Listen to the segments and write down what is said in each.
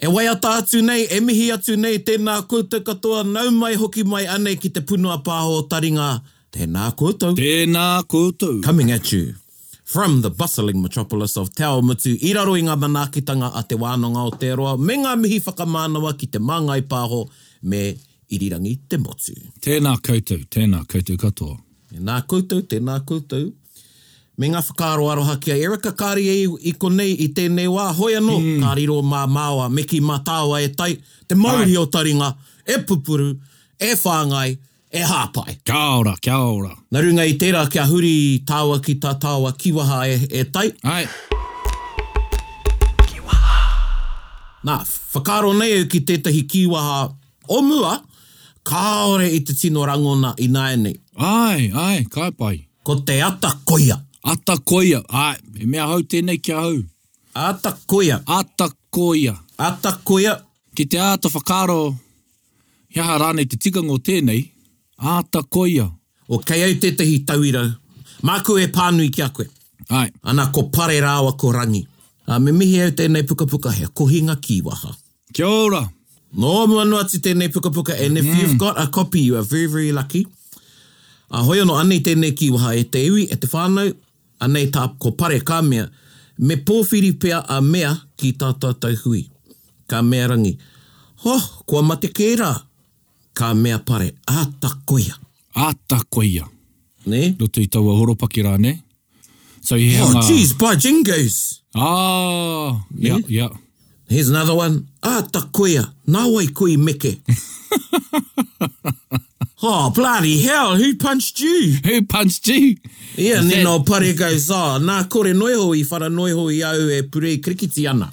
E waiata atu nei, e mihi atu nei, tēnā koutou katoa, nau mai hoki mai anei ki te punua pāho o Taringa, tēnā koutou. Tēnā koutou. Coming at you from the bustling metropolis of Te Awamutu i raro i ngā manaakitanga a Te Wānanga Aotearoa me ngā mihi whakamānawa ki te Māngai Pāho me Irirangi te motu. Tēnā koutou, tēnā koutou katoa. Tēnā koutou, tēnā koutou. Me ngā whakaaro aroha ki a Erica, kāre ia i konei i tēnei wā, hoi anō, ka riro mā māua, me kī mā tāua e tai, te mauri o taringa, e pupuru, e whāngai, e hāpai. Kia ora, kia ora. Na runga i tērā kia huri tāua ki tā tāua kīwaha e tai. Ae. Kīwaha. Na, whakaaro nei au ki tētahi kīwaha O mua, kāore i te tino rangona ināianei. Āe, āe, ka pai. Ko te ata koia. Ata koia, āe, he mea hou tēnei ki ahau. Ata koia. Ata koia. Ata koia. Ki te āta whakaaro he aha rānei te tikanga o tēnei, āta koia. O, kei au tētehi tauira. Māku e pānui ki a koe. Āe. Ana, ko Pare rāua ko Rangi. Ā, me mihi au tēnei pukapuka he kohinga kīwaha. Kia ora! Nō mua noa atu tēnei pukapuka and if you've got a copy you are very very lucky. Ā, hoi anō, anei tēnei kīwaha e te iwi, e te whānau, anei tā, ko Pare ka mea, Me pōwhiri pea a Mea ki tā tātou hui. Ka mea Rangi, Ho! Kua mate kē rā! Ka mea Pare, Ata koia! Ata koia! Nē? Roto i taua horopaki rā, nē? So he hanga... Oh, geez, by jingoes! Ah! Ia, ia. Here's another one, Ata koia! Nāwai koe i meke? Oh, bloody hell, who punched you? Who punched you? Ia, and then old Pare goes, Oh, nā kore noiho i whara noiho i au e purei kirikiti ana.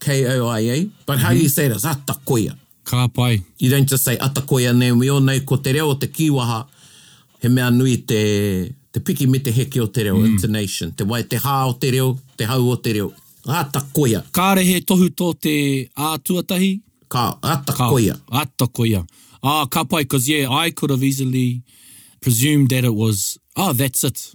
K-o-i-a, but how do you say it, it's Atakoia. Ka pai. You don't just say Atakoia nei, we all know ko te reo o te kīwaha, he mea nui te te piki me te heke o te reo, intonation, te wai, te hā o te reo, te hau o te reo. Atakoia. Kāre he tohu tō te ā tuatahi? Ka, Atakoia. Ka, Atakoia. Ah, ka pai, cause yeah, I could have easily presumed that it was, oh, that's it.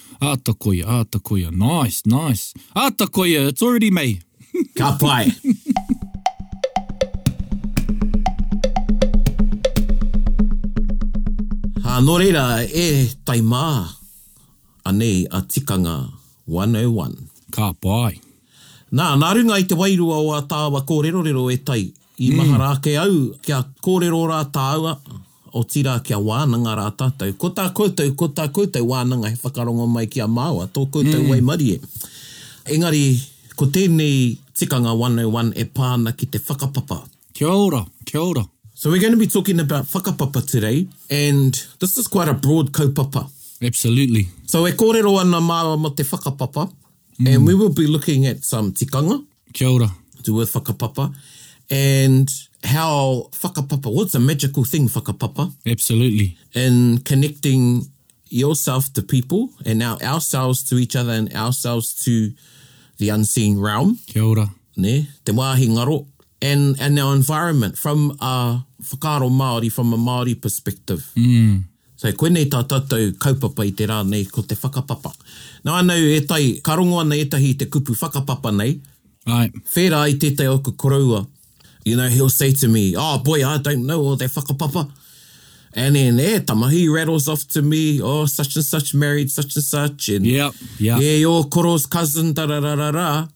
Ata koia, ata koia, nice, nice. Ata koia, it's already mei. Ka pai. Ā, nō reira, e tai mā, anei a Tikanga 101. Ka pai. Nā, nā runga i te wairua o ā tāua kōrerorero e tai, I mahara ake au kia kōrero rā tāua, otirā kia wānanga rā tātou. Ko tā koutou, ko tā koutou wānanga he whakarongo mai ki a māua, tō koutou waimarie. Engari, ko tēnei Tikanga 101 e pā ana ki te whakapapa. Kia ora, kia ora. So we're going to be talking about whakapapa today, and this is quite a broad kaupapa. Absolutely. So e kōrero ana māua mō te whakapapa, and we will be looking at some tikanga. Kia ora. To worth whakapapa. And how whakapapa, what's well, a magical thing whakapapa? Absolutely. And connecting yourself to people and now ourselves to each other and ourselves to the unseen realm. Kia ora. Ne? Te wāhi ngaro. And, and our environment from a whakaro Māori, from a Māori perspective. Mm. So, koinei tā tātou kaupapa i te rā nei, ko te whakapapa. Nā anau e tai, ka rongo ana ētahi i te kupu whakapapa nei. Right. Whērā i tētahi o aku koroua, you know, he'll say to me, oh, boy, I don't know all that whakapapa. And then, e, tama, he rattles off to me, oh, such and such married such and such, and Yep, yep. yeah, your koro's cousin, da da da da da.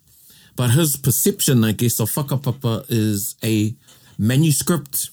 But his perception, I guess, of whakapapa is a manuscript.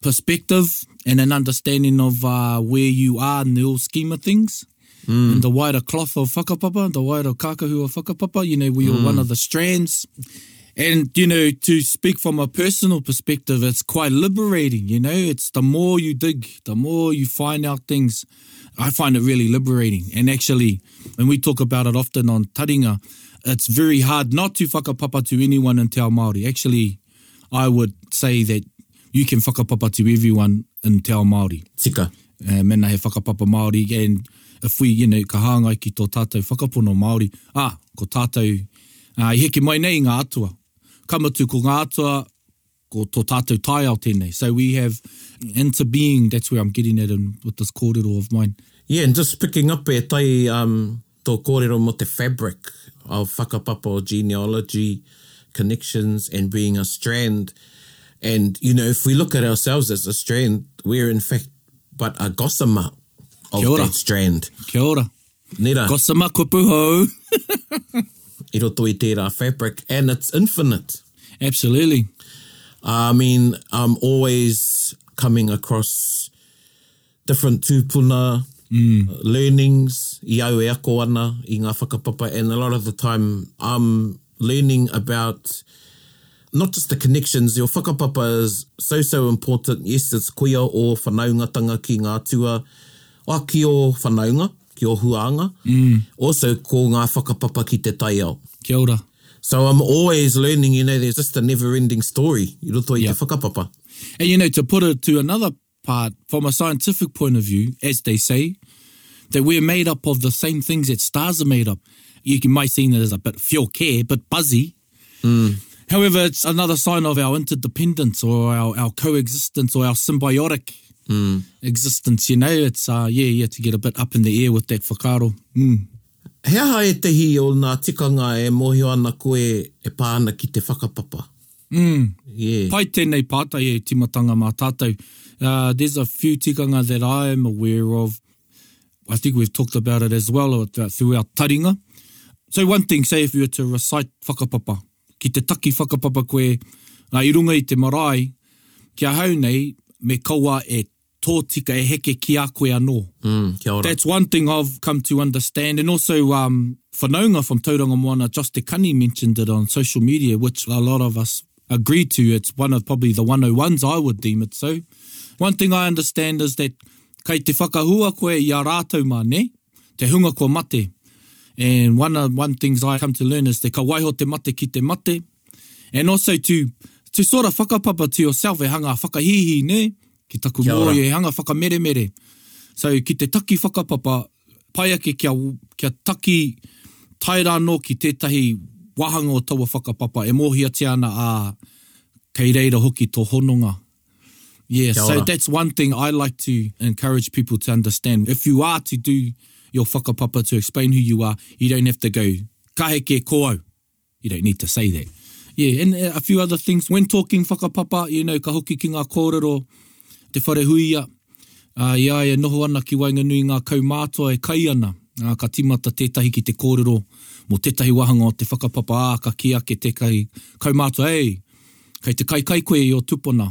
perspective and an understanding of uh, where you are in the whole scheme of things. Mm. And the wider cloth of whakapapa, the wider kākahu of whakapapa, you know, we mm. are one of the strands. And, you know, to speak from a personal perspective, it's quite liberating, you know. It's the more you dig, the more you find out things. I find it really liberating. And actually, when we talk about it often on Taringa, it's very hard not to whakapapa to anyone in Te Ao Māori. Actually, I would say that you can whakapapa to everyone in te ao Māori. Tika. Mēnā he whakapapa Māori, and if we, you know, ka hāngai ki tō tātou whakapono Māori, ah, ko tātou, i heke mai nei i ngā atua. Ka mutu, ko ngā atua, ko tō tātou taiao tēnei. So we have interbeing, that's where I'm getting at with this kōrero of mine. Yeah, and just picking up e tai, um, tō kōrero mo te fabric of whakapapa o genealogy, connections and being a strand. And, you know, if we look at ourselves as a strand, we're in fact but a gossamer of Kia ora. that strand. Kia ora. Nera. Gossamer kupuho. I roto i tērā fabric and it's infinite. Absolutely. I mean, I'm always coming across different tūpuna, learnings, i au e ako ana i ngā whakapapa and a lot of the time I'm learning about not just the connections, your whakapapa is so so important, yes it's koia ō whanaungatanga ki ngā atua, oh ki ō whanaunga, ki ō huānga, also ko ngā whakapapa ki te taiao. Kia ora. So I'm always learning, you know there's just a never ending story i roto i te whakapapa. And you know to put it to another part, from a scientific point of view, as they say, that we're made up of the same things that stars are made up. You can might see that as a bit fuel care, but buzzy. Mm. However, it's another sign of our interdependence or our, our coexistence or our symbiotic mm. existence, you know. It's uh yeah, yeah, to get a bit up in the air with that whakaro. Mm he aha e te hi o nā tikanga e mohio ana koe e pāna ki te whakapapa. Mm. Yeah. Pai tēnei pātai e timatanga mā tātou. Uh, there's a few tikanga that I am aware of. I think we've talked about it as well uh, through our taringa. So one thing, say if you were to recite whakapapa, ki te taki whakapapa koe uh, i runga i te marae, ki a hau nei, me kaua e tōtika e heke ki a koe anō. Mm, kia ora. That's one thing I've come to understand and also um, whanaunga from Tauranga Moana, Joss Te Kani mentioned it on social media which a lot of us agree to, it's one of probably the 101s I would deem it so. One thing I understand is that kei te whakahua koe i a rātou mā, nē? Te hunga kua mate. And one of one things I come to learn is that ka waiho te mate ki te mate, And also to to sort of whakapapa to yourself e hanga whakahīhī, nē, ki taku mōhio e hanga whakameremere. So ki te taki whakapapa, pai ake kia, kia taki tae rānō ki tētahi wāhanga o taua whakapapa e mōhiatia ana ā, kei reira hoki tō hononga. Yeah, so that's one thing I like to encourage people to understand. If you are to do your whakapapa to explain who you are, you don't have to go, ka heke ko au. You don't need to say that. Yeah, and a few other things, when talking whakapapa, you know, ka hoki ki ngā kōrero te wharehuia, ā, i a ia e noho ana ki waenganui i ngā kaumātua e kai ana, ā, ka tīmata tētahi ki te kōrero mō tētahi wāhanga o te whakapapa, ā, ka kī ake tētahi kaumātua, Hei! Kei te kaikai koe i ō tupuna!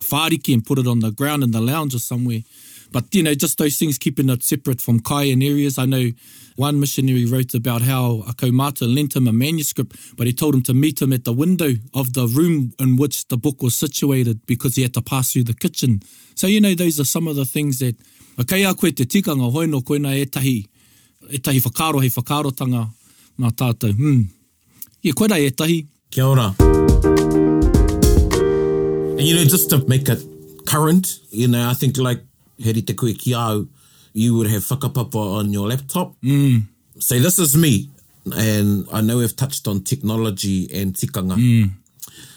whāriki and put it on the ground in the lounge or somewhere. But, you know, just those things keeping it separate from kai and areas. I know one missionary wrote about how a kaumata lent him a manuscript, but he told him to meet him at the window of the room in which the book was situated because he had to pass through the kitchen. So, you know, those are some of the things that, okay, a koe te tikanga hoi no koina e tahi, e tahi whakaro hei whakarotanga mā tātou. Hmm. I koe rai e tahi. Kia ora. And you know, just to make it current, you know, I think like, he te koe ki au, you would have whakapapa on your laptop. Mm. Say, this is me. And I know we've touched on technology and tikanga. Mm.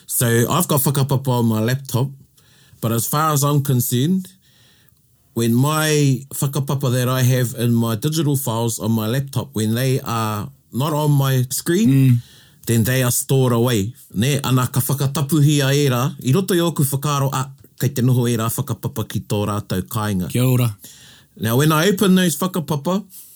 So I've got whakapapa on my laptop, but as far as I'm concerned, When my whakapapa that I have in my digital files on my laptop, when they are not on my screen, then they are stored away. Nē, ana ka whakatapuhia ērā i roto i ōku whakaaro, ā, kei te noho ērā whakapapa ki tō rātou kāinga. Kia ora. Now when I open those whakapapa,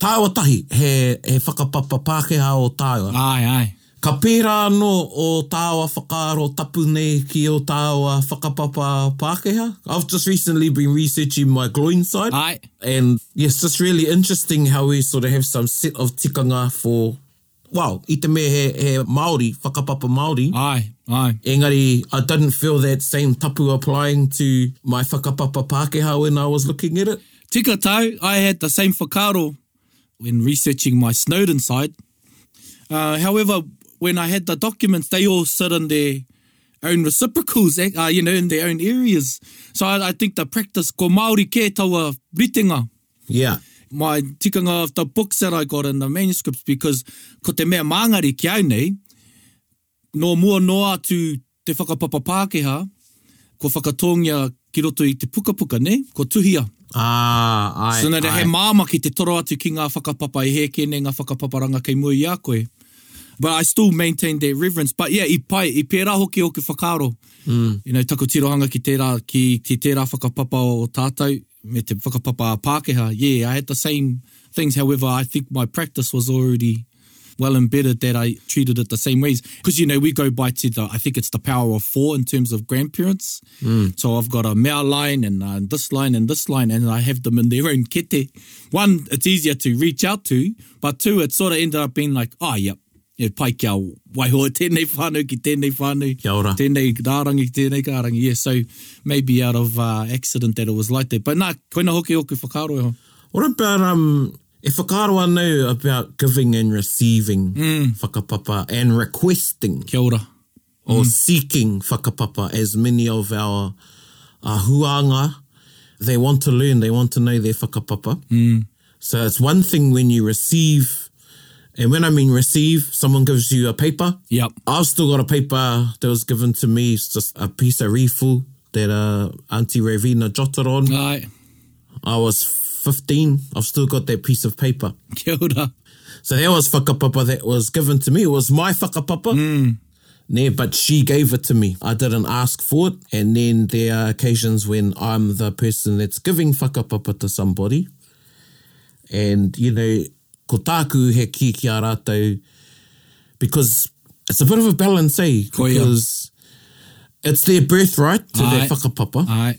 Tāua tahi, he whakapapa Pākehā ō tāua. Āe, āe. Ka pērā anō ō tāua whakaaro tapu nei ki ō tāua whakapapa Pākehā? I've just recently been researching my groin side. Āe. And, yes, just really interesting how we sort of have some set of tikanga for Well, i te mea he Māori, whakapapa Māori. Aye, aye. Engari, I didn't feel that same tapu applying to my whakapapa Pākehā when I was looking at it. Tika tau, I had the same whakaaro when researching my Snowden side. Uh, however, when I had the documents, they all sit in their own reciprocals, eh, uh, you know, in their own areas. So I, I think the practice, ko Māori kē taua ritenga. Yeah. My tikanga of the books that I got in the manuscripts because ko te mea māngari ki au nei, nō mua noa atu te whakapapa Pākehā, kua whakatōngia ki roto i te pukapuka, nē, kua tuhia. Ah, ae, So nō reira, he ae. māmā ki te toro atu ki ngā whakapapa, e hē kē nei ngā whakapaparanga kei mua i a koe. But I still maintained that reverence. But yeah, i pai, i pērā hoki ōku whakaaro. You know, taku tirohanga ki tērā, ki, ki tērā whakapapa o tātou, me te whakapapa a Pākehā. Yeah, I had the same things. However, I think my practice was already well embedded that I treated it the same ways. Because, you know, we go by to the, I think it's the power of four in terms of grandparents. Mm. So I've got a mea line and uh, this line and this line and I have them in their own kete. One, it's easier to reach out to, but two, it sort of ended up being like, oh, yep, He pai kia waiho e tēnei whānau ki tēnei whānau. Kia ora. Tēnei rārangi ki tēnei rārangi. Yes, so maybe out of uh, accident that it was like that. But nā, koina hoki ōku whakaaro e hoa. What about, um, e whakaaro anau about giving and receiving mm. whakapapa and requesting? Kia ora. Or mm. seeking whakapapa as many of our uh, huanga, they want to learn, they want to know their whakapapa. Mm. So it's one thing when you receive whakapapa, And when I mean receive, someone gives you a paper. Yep. I've still got a paper that was given to me. It's just a piece of refu that uh, Auntie Ravina jotted on. Right. I was 15. I've still got that piece of paper. Kia ora. So that was whakapapa that was given to me. It was my whakapapa. Mm. Yeah, but she gave it to me. I didn't ask for it. And then there are occasions when I'm the person that's giving whakapapa to somebody. And, you know, ko tāku he ki ki a rātou, because it's a bit of a balance, eh? Oh, because Koia. it's their birthright to ai, their whakapapa, ai.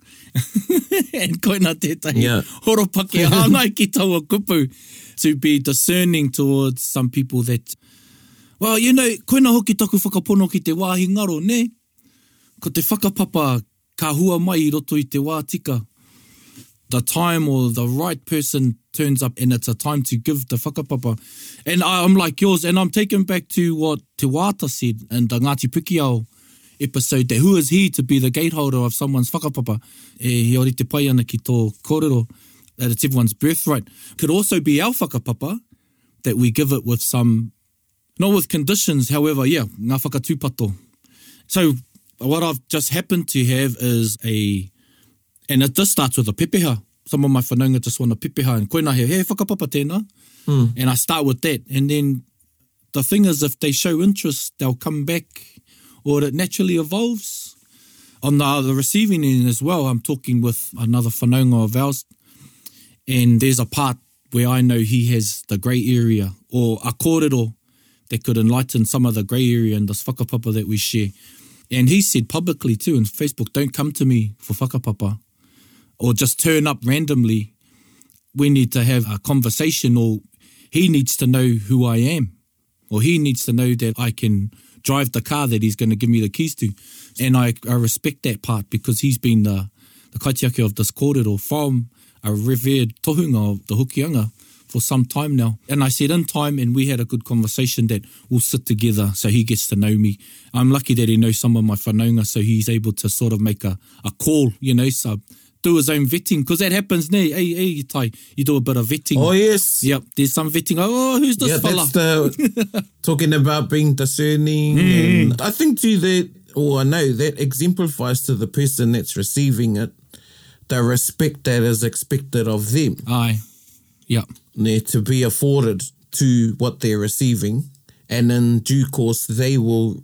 and koina tētahi yeah. horopaki hāngai ki taua kupu to be discerning towards some people that well you know koina hoki taku whakapono ki te wāhi ngaro ne ko te whakapapa ka hua mai i roto i te wā tika the time or the right person turns up and it's a time to give the whakapapa and I, I'm like yours and I'm taken back to what Te Wāta said and the Ngāti Pikiao episode, that who is he to be the gateholder of someone's whakapapa? E, he ori te pai ana ki tō kōrero, that it's everyone's birthright. Could also be our whakapapa, that we give it with some, not with conditions, however, yeah, ngā whakatūpato. So what I've just happened to have is a and it just starts with a pepeha. Some of my whanaunga just want a pepeha and koina he, hei whakapapa tēnā. Mm. And I start with that. And then the thing is if they show interest, they'll come back or it naturally evolves. On the, the receiving end as well, I'm talking with another whanaunga of ours and there's a part where I know he has the grey area or a kōrero that could enlighten some of the grey area in this whakapapa that we share. And he said publicly too in Facebook, don't come to me for whakapapa or just turn up randomly. We need to have a conversation, or he needs to know who I am, or he needs to know that I can drive the car that he's going to give me the keys to. And I, I respect that part because he's been the, the kaitiaki of this or from a revered tohunga of the Hukianga for some time now. And I said, in time, and we had a good conversation that we'll sit together so he gets to know me. I'm lucky that he knows some of my whanaunga, so he's able to sort of make a, a call, you know, so... do his own vetting because that happens now. Hey, hey, Tai, you do a bit of vetting. Oh yes. Yep. There's some vetting. Oh, oh who's this yeah, fella? That's the, talking about being discerning. Mm. And I think too that, or oh, I know that exemplifies to the person that's receiving it the respect that is expected of them. Aye. Yep. they to be afforded to what they're receiving, and in due course they will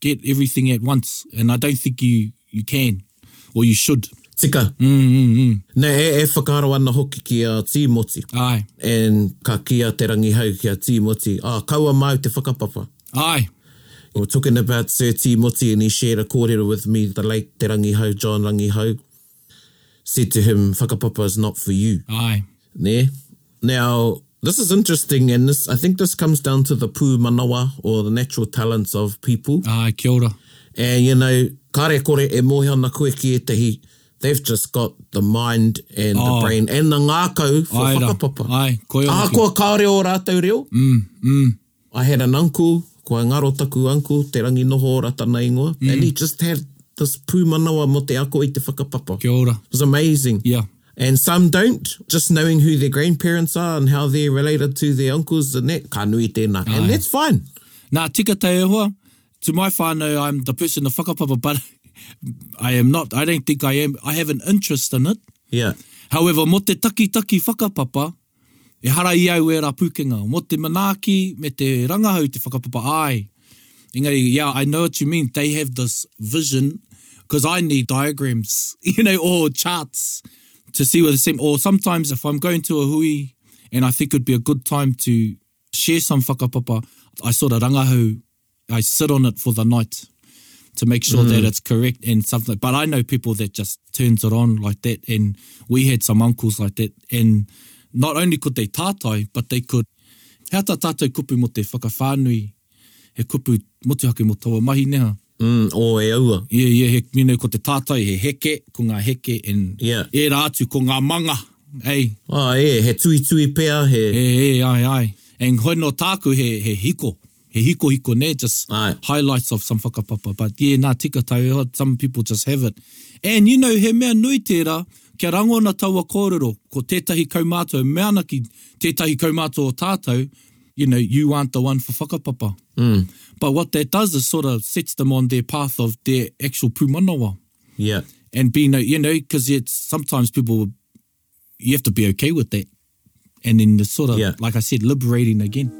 get everything at once and I don't think you you can or you should. Tika. Mm, mm, mm. Nei e, e whakaaro ana hoki ki a Tīmoti. Aye. And ka kī a Te Rangihau ki a Tīmoti, ah, kaua māu te whakapapa. Aye. We're talking about Sir Tīmoti and he shared a kōrero with me, the late Te Rangihau, John Rangihau. said to him, Whakapapa is not for you. Aye. Nē? Now, this is interesting and this, I think this comes down to the pūmanawa or the natural talents of people. Aye, kia ora. And you know, kare kore e mōhio ana koe ki ētahi, they've just got the mind and oh. the brain and the ngākau for Aira. whakapapa. Aye, koia Ahakoa hoki. kāore ō rātou reo. Mm, mm. I had an uncle, kua ngaro taku uncle, te rangi noho ora tana ingoa, and he just had this pūmanawa mo te ako i te whakapapa. Kia ora. It was amazing. Yeah. And some don't, just knowing who their grandparents are and how they're related to their uncles and that, ka nui tēnā. And that's fine. Nā, tika tae e hoa. To my whānau, I'm the person of whakapapa, but I am not, I don't think I am, I have an interest in it. Yeah. However, mo te takitaki whakapapa, Ehara i au ērā pūkenga, mō te manaaki me te rangahau i te whakapapa āe. Engari, yeah, I know what you mean, they have this vision, cause I need diagrams, you know, or charts to see where the sem, or sometimes if I'm going to a hui and I think it would be a good time to share some whakapapa, I sort of rangahau I sit on it for the night to make sure mm. that it's correct and something. But I know people that just turns it on like that, and we had some uncles like that, and not only could they tātai, but they could. He ata tātou kupu mo te whakawhānui, he kupu motuhake mo tawa mahi neha. Mm, o e aua. Yeah, yeah, he, you know, ko te tātai, he heke, ko ngā heke, and yeah. e rā atu, ko ngā manga. Hey. Ah, e, he tui tui pea, he... E, e, ai, ai. And hoi no tāku, he, he hiko. He hikohiko ne just highlights of some whakapapa but yeah na tika tauiho some people just have it and you know he mea nui tera kia rangona taua korero ko tetahi kaumātua mea ana ki tetahi kaumātua o tātou you know you aren't the one for whakapapa but what that does is sort of sets them on their path of their actual pūmanawa and being a you know cause it's sometimes people You have to be okay with that. And then the sort of, yeah. like I said, liberating again.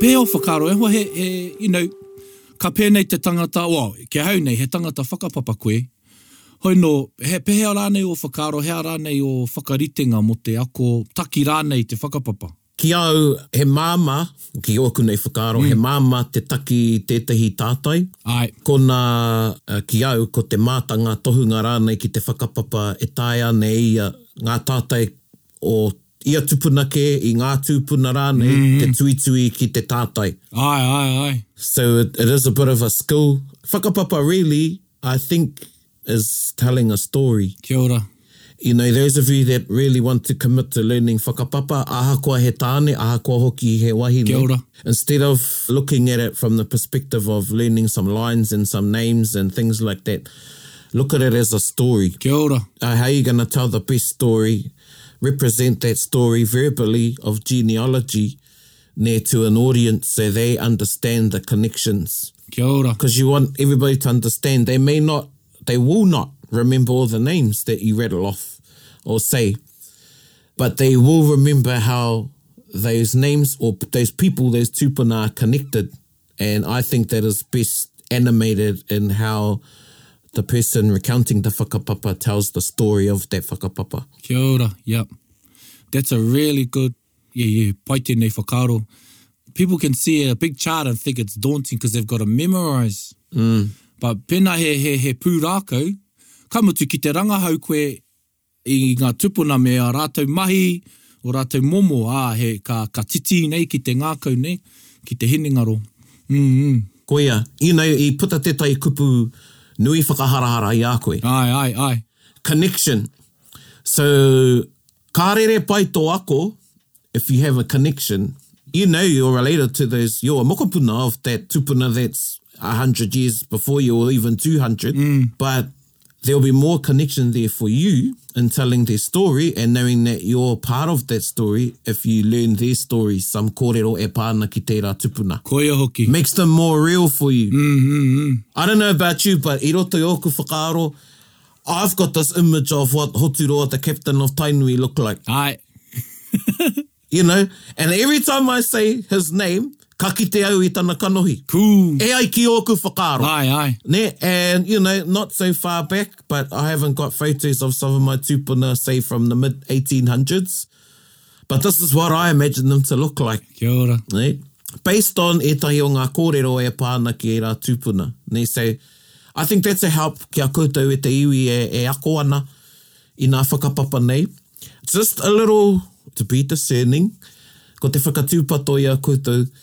Pēhea o whakaro, e hoa he, he, you know, ka pēnei te tangata, o, well, kia hau nei, he tangata whakapapa koe, Hoi nō, he pehea rānei ō whakaaro, hea rānei ō whakaritenga mō te ako, taki rānei te whakapapa? Ki a au, he māmā, ki ōku nei whakaaro, he māmā te taki i tētahi tātai. Āe. Konā, ki au, ko te mātanga, tohunga rānei ki te whakapapa e taea nei e ia ngā tātai o ia tupuna kē, i ngā tūpuna rānei, te tuitui ki te tātai. Ae, ae, ae. So it it is a bit of a skill. Whakapapa really, I think, is telling a story. Kia ora. You know, those of you that really want to commit to learning whakapapa, ahakoa he tāne, ahakoa hoki he wahine. Kia ora. Instead of looking at it from the perspective of learning some lines and some names and things like that, look at it as a story. Kia ora. Uh, how are you going to tell the best story represent that story verbally of genealogy near to an audience so they understand the connections. Because you want everybody to understand they may not, they will not remember all the names that you rattle off or say, but they will remember how those names or those people, those tupuna are connected. And I think that is best animated in how the person recounting the whakapapa tells the story of that whakapapa. Kia ora, yep. That's a really good, yeah, yeah, paite nei whakaro. People can see a big chart and think it's daunting because they've got to memorise. Mm. But pēnā he, he, he pūrākau, kamutu ki te rangahau koe i ngā tupuna me ā rātou mahi, ō rātou momo, ā, he, ka, ka titī nei ki te ngākau nei, ki te hinengaro. Ū-ū. Koia, ina i puta tētahi kupu nui whakaharahara i a koe. Āe, āe, āe. Connection. So, ka rere pai tō ako if you have a connection, you know you're related to those, you're a mokapuna of that tupuna that's 100 years before you, or even 200, mm. but there'll be more connection there for you in telling their story and knowing that you're part of that story if you learn their story some korero e pāna ki tērā tupuna koia hoki makes them more real for you mm -hmm. I don't know about you but i roto i oku whakaaro I've got this image of what Hoturoa the captain of Tainui look like. Ae. You know, and every time I say his name, ka kite au i tana kanohi. Kū. E ai ki ōku whakaaro. Ae, ae. Ne, and you know, not so far back, but I haven't got photos of some of my tūpuna, say from the mid 1800s, But this is what I imagine them to look like. Kia ora. Nei? Based on ētahi o ngā kōrero e pā ana ki ērā tūpuna. Nei? So, I think that's a help ki a koutou e te iwi e, e ako ana i nā whakapapa nei. Just a little to be discerning, ko te whakatūpato i a koutou,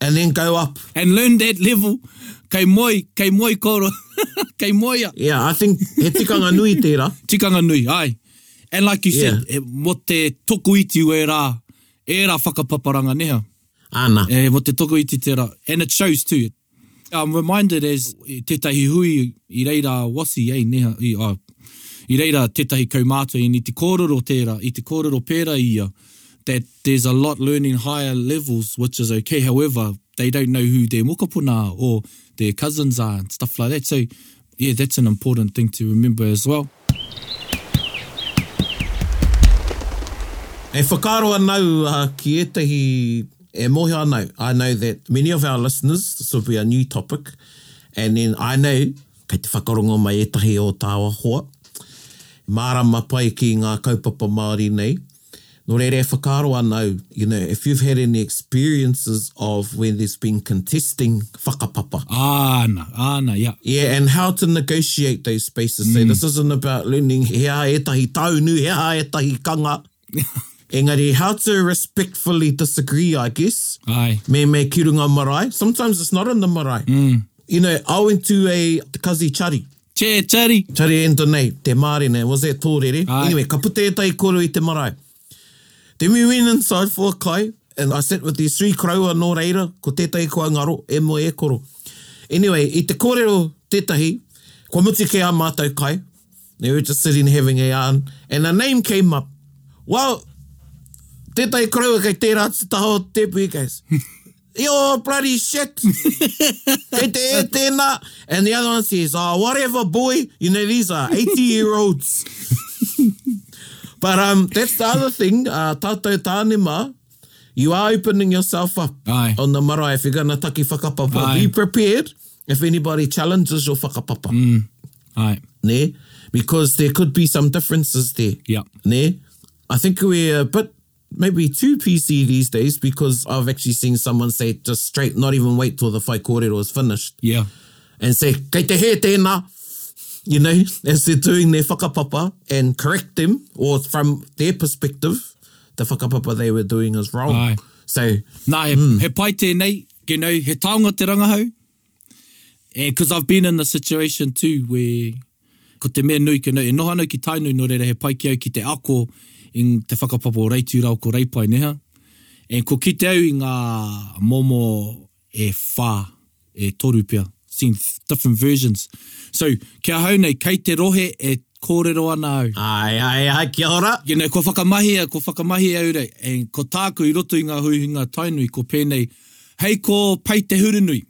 And then go up. And learn that level. Kei moe, kei moe koro, kei moea. Yeah, I think he tikanga nui tērā. Tikanga nui, ae. And like you said, yeah. mo te tokoiti o ērā, ērā whakapaparanga, neha? Ana. E, mo te tokoiti tērā. And it shows too. I'm reminded as tētahi hui i reira wasi, ei, neha, i, oh, i reira tētahi kaumātua, i te kōrero tērā, i te kōrero pērā ia. that there's a lot learning higher levels, which is okay. However, they don't know who their mokapuna are or their cousins are and stuff like that. So, yeah, that's an important thing to remember as well. E whakaro anau uh, ki etahi e mohi anau. I know that many of our listeners, this will be a new topic, and then I know, Kei te whakarongo mai ētahi o tāua hoa mārama pai ki ngā kaupapa Māori nei. Nō reira e whakaaro ana au, you know, if you've had any experiences of when there's been contesting whakapapa. Āna, āna, ia. Yeah, and how to negotiate those spaces. So this isn't about learning he aha ētahi taunu, he aha ētahi kanga. Engari, how to respectfully disagree, I guess. Aye. Me, me ki runga marae. Sometimes it's not in the marae. Mm. You know, I went to a Te Kazi Chari. Che Chari. Chari and Denay, te mārena, was that tō rere? Aye. Anyway, ka puta ētahi kōrero i te marae. Then we went inside for a kai, and I sat with these three koroua nō reira, ko tētahi kua ngaro, e moe e koro. Anyway, i te kōrero tētahi, kua mutu kē ā mātou kai, they were just sitting having a yarn, and a name came up. Well, tētai kreua kei tērā te taho tepu i kais. Yo, bloody shit. kei te e tēnā. And the other one says, oh, whatever, boy. You know, these are 80-year-olds. But um, that's the other thing. Uh, tātou tāne mā. You are opening yourself up Aye. on the marae. If you're going to taki whakapapa, Aye. be prepared if anybody challenges your whakapapa. Mm. Aye. Ne? Because there could be some differences there. Yeah. Ne? I think we're a bit maybe two PC these days because I've actually seen someone say just straight, not even wait till the fight quarter was finished. Yeah. And say, kei te he tēnā, you know, as they're doing their whakapapa and correct them or from their perspective, the whakapapa they were doing is wrong. Ai. So, Nā, he, mm. he pai tēnei, You know, he taonga te rangahau, and cuz I've been in a situation too where ko te mea nui, e noho ana au ki Tainui nō reira he pai ki au ki te ako i te whakapapa o Reitūrao ko Reipae neha, and ko kite au i ngā momo e whā, e toru pea. seen different versions. So, ki ahau nei, kei te rohe e kōrero ana au. Ai, ai, ai, kia ora. You know, kua whakamahia, kua whakamahia au rei. And ko tāku i roto i ngā huihuinga Tainui, ko pēnei, hei ko Pai Te Hurunui.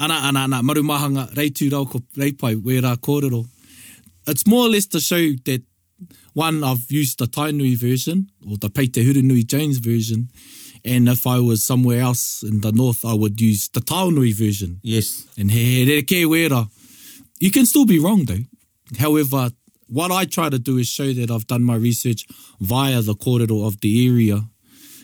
Ana, ana, ana, Marumahanga, Reitūrao ko Reipai, wērā kōrero. It's more or less to show that one, I've used the Tainui version or the Peite Hurunui James version. And if I was somewhere else in the north, I would use the Taonui version. Yes. And he, he re wera. You can still be wrong, though. However, what I try to do is show that I've done my research via the corridor of the area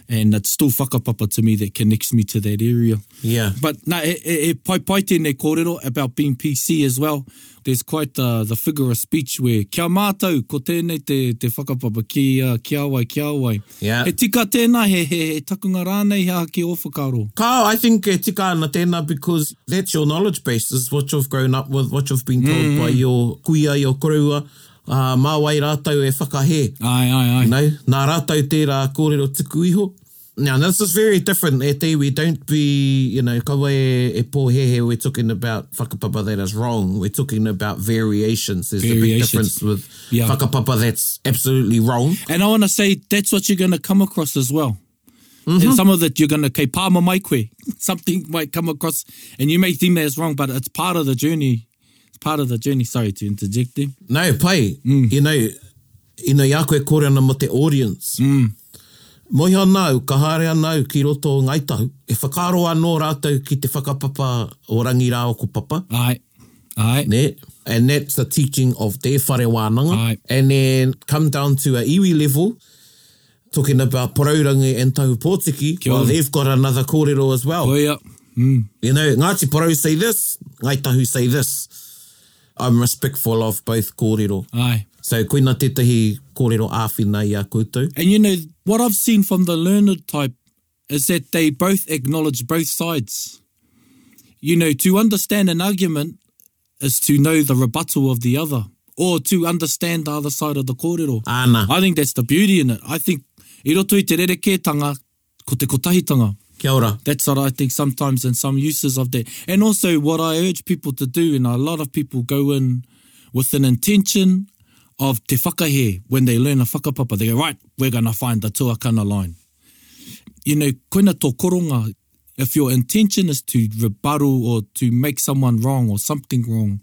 and it's still whakapapa to me that connects me to that area. Yeah. But no, he, he, he pai pai tēnei kōrero about being PC as well. There's quite the, the figure of speech where kia mātou, ko tēnei te, te whakapapa, ki, uh, ki awai, ki awai. Yeah. He tika tēnā, he, he, he takunga rānei, he aha ki ō whakaaro? Ka, I think he tika ana tēnā because that's your knowledge base, is what you've grown up with, what you've been told mm. by your kuia, your koroua, Ā, mā wai rātou e whakahē? Āe, āe, āe. You know, nā rātou tērā kōrero tuku iho. Now, this is very different, e te iwi, don't be, you know, kaua e, e pōhēhē, we're talking about whakapapa that is wrong, we're talking about variations, there's a big Variations. difference with Yeah. whakapapa that's absolutely wrong. And I want to say, that's what you're going to come across as well. There's some of that you're going to, kei pāma mai koe, something might come across, and you may think that it's wrong, but it's part of the journey, it's part of the journey, sorry to interject there. No, pai, mm. you know, you know, ia koe kore ana mo te audience. Mm. Mohi ana au, ka haere ana au ki roto o Ngai Tahu, e whakaro anō rātou ki te whakapapa o rangi rā o ko papa. Ai, ai. Ne, and that's the teaching of te whare wānanga. Ai. And then come down to a iwi level, Talking about Porourangi and Tahu Potiki, well they've got another kōrero as well. Oh yeah. Mm. You know, Ngāti Porou say this, Ngai Tahu say this. I'm respectful of both kōrero. Aye. So koina tētahi kōrero āwhina i a koutou. And you know, what I've seen from the learned type is that they both acknowledge both sides. You know, to understand an argument is to know the rebuttal of the other or to understand the other side of the kōrero. Āna. I think that's the beauty in it. I think i roto i te rerekētanga ko te kotahitanga. Kia ora. That's what I think sometimes in some uses of that. And also what I urge people to do, and a lot of people go in with an intention of te whakahe when they learn a whakapapa. They go, right, we're going to find the tuakana line. you know, koina tō koronga, if your intention is to rebuttal or to make someone wrong or something wrong,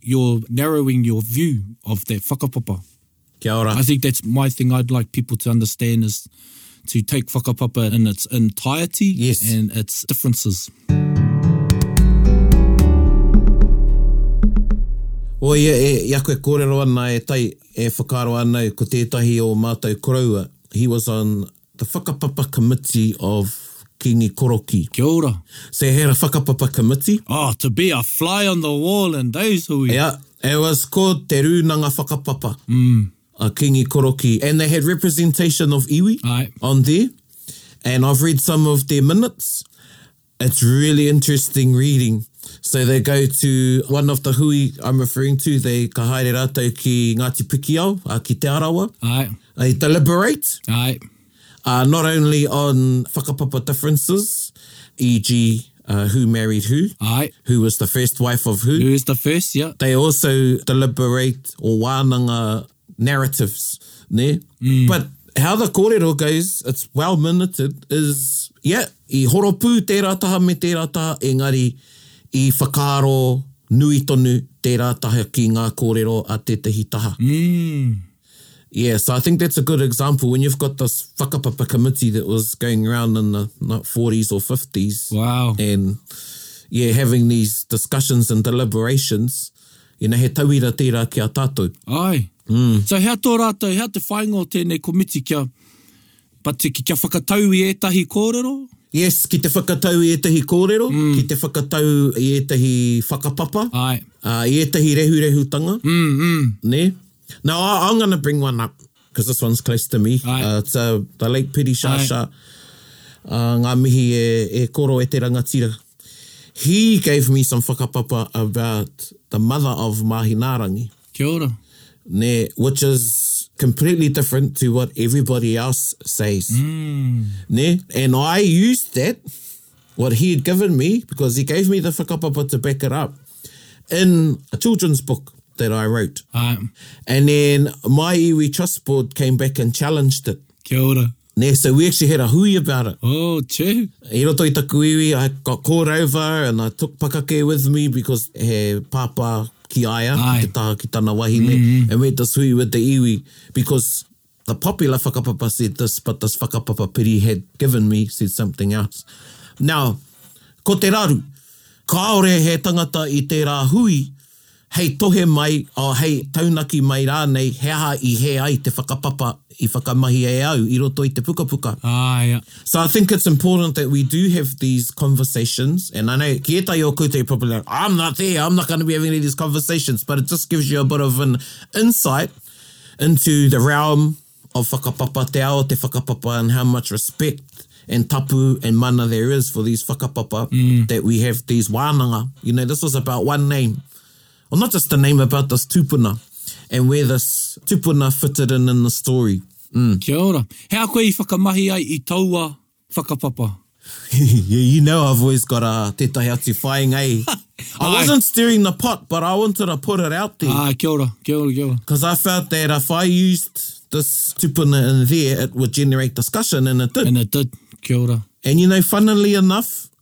you're narrowing your view of that whakapapa. Kia ora. I think that's my thing I'd like people to understand is to take whakapapa in its entirety yes. and its differences. O ia e, i aku e kōrero ana e tai, e whakaro ana ko tētahi o mātou koroua, He was on the whakapapa committee of Kingi Korokī. Kia ora. Say he whakapapa committee. Oh, to be a fly on the wall in those hui. Yeah, it was ko te rūnanga whakapapa a Kingi Korokī. And they had representation of iwi on there. And I've read some of their minutes. it's really interesting reading so they go to one of the hui i'm referring to they ka haere rātou ki Ngāti Pikiao a ki Te Arawa Aye. they deliberate Aye. Uh, not only on whakapapa differences e.g. Uh, who married who? Aye. Who was the first wife of who? Who is the first, yeah. They also deliberate or wānanga narratives, ne? Mm. But how the kōrero goes, it's well minuted, is, yeah, i horopū tērā taha me tērā taha, engari i whakaaro nui tonu tērā taha ki ngā kōrero a tētahi taha. Mm. Yeah, so I think that's a good example when you've got this whakapapa committee that was going around in the 40s or 50s. Wow. And yeah, having these discussions and deliberations. Ina he tauira tērā ki a tātou. Āe. So hea tō rātou, hea te whāinga o tēnei komiti kia, but ki, kia whakatau i ētahi kōrero? Yes, ki te whakatau i ētahi kōrero, ki te whakatau i ētahi whakapapa, Āe. ā, i ētahi rehurehutanga, nē. Now, I, I'm gonna bring one up, because this one's close to me. Āe. Uh, it's, uh, the late Piri Shasha, uh, ngā mihi e, e koro, e te rangatira. He gave me some whakapapa about the mother of Mahinarangi. Kia Kia ora ne, which is completely different to what everybody else says. Mm. Ne? And I used that, what he had given me, because he gave me the whakapapa to back it up, in a children's book that I wrote. Um. And then my iwi trust board came back and challenged it. Kia ora. Nē, so we actually had a hui about it. Oh, tēhu. I roto i taku iwi, I got called over and I took pakake with me because he pāpā ki a ia, ki te taha, ki tana wahine, mm -hmm. and we had this hui with the iwi because the popular whakapapa said this, but this whakapapa piri had given me said something else. Now, ko te raru, kāore he tangata i tērā hui, hei tohe mai, oh, hei taunaki mai rānei he aha i hē ai te whakapapa i whakamahia e au i roto i te pukapuka. Āia. So I think it's important that we do have these conversations, and I know ki ētahi o koutou you're probably like, I'm not there, I'm not going to be having any of these conversations, but it just gives you a bit of an insight into the realm of whakapapa te ao te whakapapa and how much respect and tapu and mana there is for these whakapapa that we have these wānanga you know this was about one name well not just the name about this tupuna and where this tupuna fitted in in the story. Kia ora. He aha koe i whakamahi ai i taua whakapapa? yeah, you know I've always got a uh, te tai atu whae ngai. I wasn't stirring the pot, but I wanted to put it out there. Ah, kia ora, kia ora, kia ora. Because I felt that if I used this tupuna in there, it would generate discussion, and it did. And it did, kia ora. And you know, funnily enough,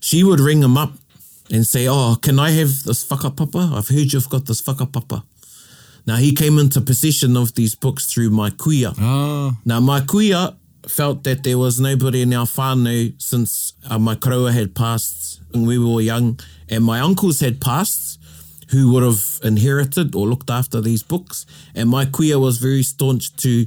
she would ring him up and say, oh, can I have this whakapapa? I've heard you've got this whakapapa. Now, he came into possession of these books through my kuia. Oh. Now, my kuia felt that there was nobody in our whānau since uh, my karaua had passed when we were young, and my uncles had passed who would have inherited or looked after these books, and my kuia was very staunch to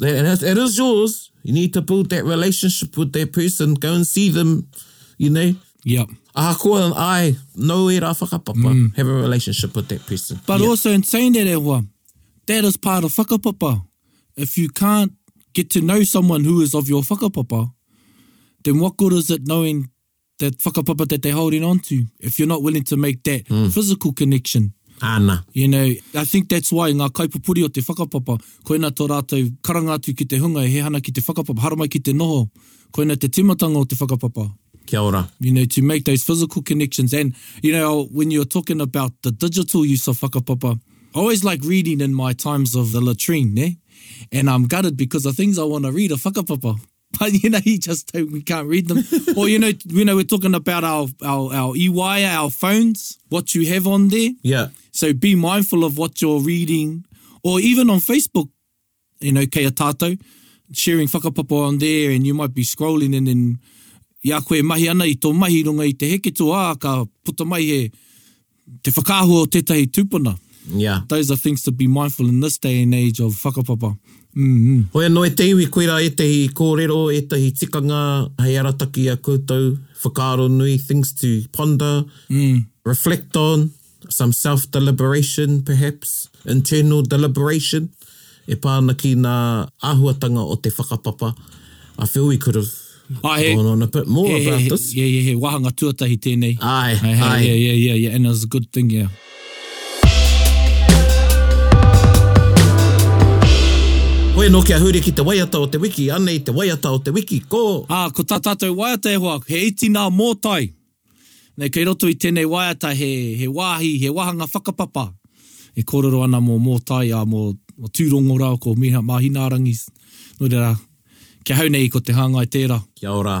and it is yours, you need to build that relationship with that person, go and see them, you know. Yep. Ahakoa and I know it. rā whakapapa, mm. have a relationship with that person. But yep. also in saying that, Ewa, that is part of whakapapa. If you can't get to know someone who is of your whakapapa, then what good is it knowing that whakapapa that they're holding on to, if you're not willing to make that mm. physical connection. Ana. You know, I think that's why ngā kaipupuri o te whakapapa, koina tō rātou karanga atu ki te hunga, he hana ki te whakapapa, haramai ki te noho, koina te timatanga o te whakapapa. Kia ora. You know, to make those physical connections. And, you know, when you're talking about the digital use of whakapapa, I always like reading in my times of the latrine, ne? And I'm gutted because the things I want to read are whakapapa. But you know, you just don't, we can't read them. or you know, you know, we're talking about our our our e-wire, our phones, what you have on there. Yeah. So be mindful of what you're reading, or even on Facebook. You know, kei a tātou, sharing whakapapa on there, and you might be scrolling and then ia koe mahi ana i tō mahi runga i te heketu, ā, ka puta mai he te whakaahua o tētahi tūpuna. Yeah. Those are things to be mindful in this day and age of whakapapa. Mm-mm. Hoi anō e te iwi, koirā ētahi kōrero, ētahi tikanga hei arataki i a koutou, whakaaro nui, things to ponder, mm. reflect on, some self-deliberation perhaps, internal deliberation. e pā ana ki nā āhuatanga o te whakapapa, I feel we could have Ah, he, gone on a bit more he, about he, this. Yeah, yeah, he wāhanga tuatahi tēnei. Ai, ai. Yeah, yeah, yeah, yeah, and it was a good thing, yeah. Koe no kia huri ki te waiata o te wiki, anei te waiata o te wiki, ko... Ah, ko tā tātou waiata e hoa, he iti nā mōtai. Nei kei roto i tenei waiata he he waahi, he wahanga whakapapa e korero ana mo Mōtai, a mo Tūrongorau ko Miha Mahinarangi, no reira, ki ahau nei ko te hāngai tēra. Kia ora.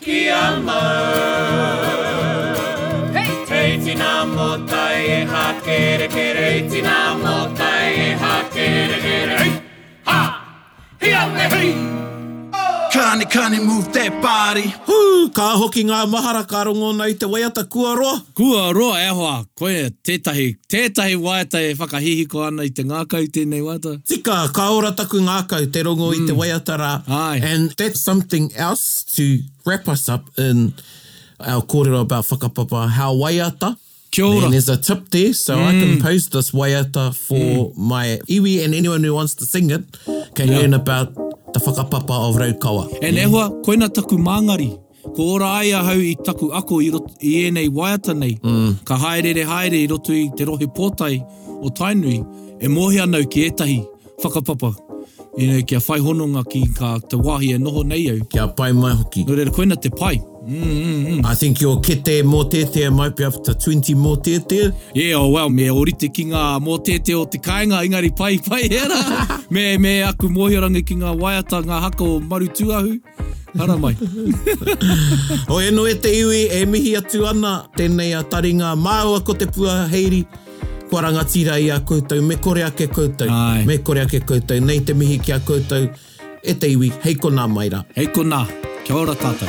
Ki a mau. Hei tina motai e ha kere kere Hei tina motai e ha kere kere Hei ha hia me hei oh Kani kani move that body Hū! Ka hoki ngā mahara ka rongo ana i te waiata kua roa. Kua roa e hoa! Koia tētahi, tētahi waiata e whakahihiko ana i te ngākau tēnei waiata. Tika, ka ora taku ngākau, te rongo i te waiata rā. Āe. And that's something else. to wrap us up in our kōrero about whakapapa, how waiata, Kia ora. and there's a tip there, so I can post this waiata for my iwi, and anyone who wants to sing it can Yeah. learn about the whakapapa of Raukawa. E yeah. hoa, koina taku māngari. Ko ora ai ahau i taku ako i, rot, i ēnei waiata nei. Mm. Ka haerere haere i roto i te rohe pōtae o Tainui. E mōhia nau ki ētahi Whakapapa. Ēnei kia whai hononga ki kā te wāhi e noho nei au. Kia pai mai hoki. No reira koina te pai. Mm-mm-mm. I think your kete mōtetea might be up to 20 mōtetea. Yeah, oh well, me ōrite ki ngā mōtetea o te kāinga, engari pai, pai, he aha? Me, me aku mōhiorangi ki ngā waiata, ngā haka o Marutūahu. Ara mai. o eno e te iwi e mihi atu ana, tenei a taringa maua ko te pua heiri, kua rangatira i a koutou, me kore ake koutou, Aye. me kore ake koutou, nei te mihi ki a koutou e te iwi, hei kona mai ra. Hei kona, kia ora tatou.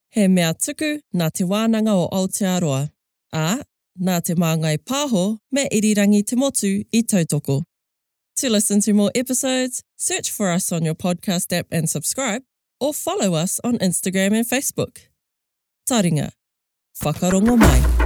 He mea tuku nā Te Wānanga o Aotearoa, ā, nā Te Māngai Pāho me Irirangi Te Motu i tautoko. To listen to more episodes, search for us on your podcast app and subscribe, or follow us on Instagram and Facebook. Taringa, whakarongo mai!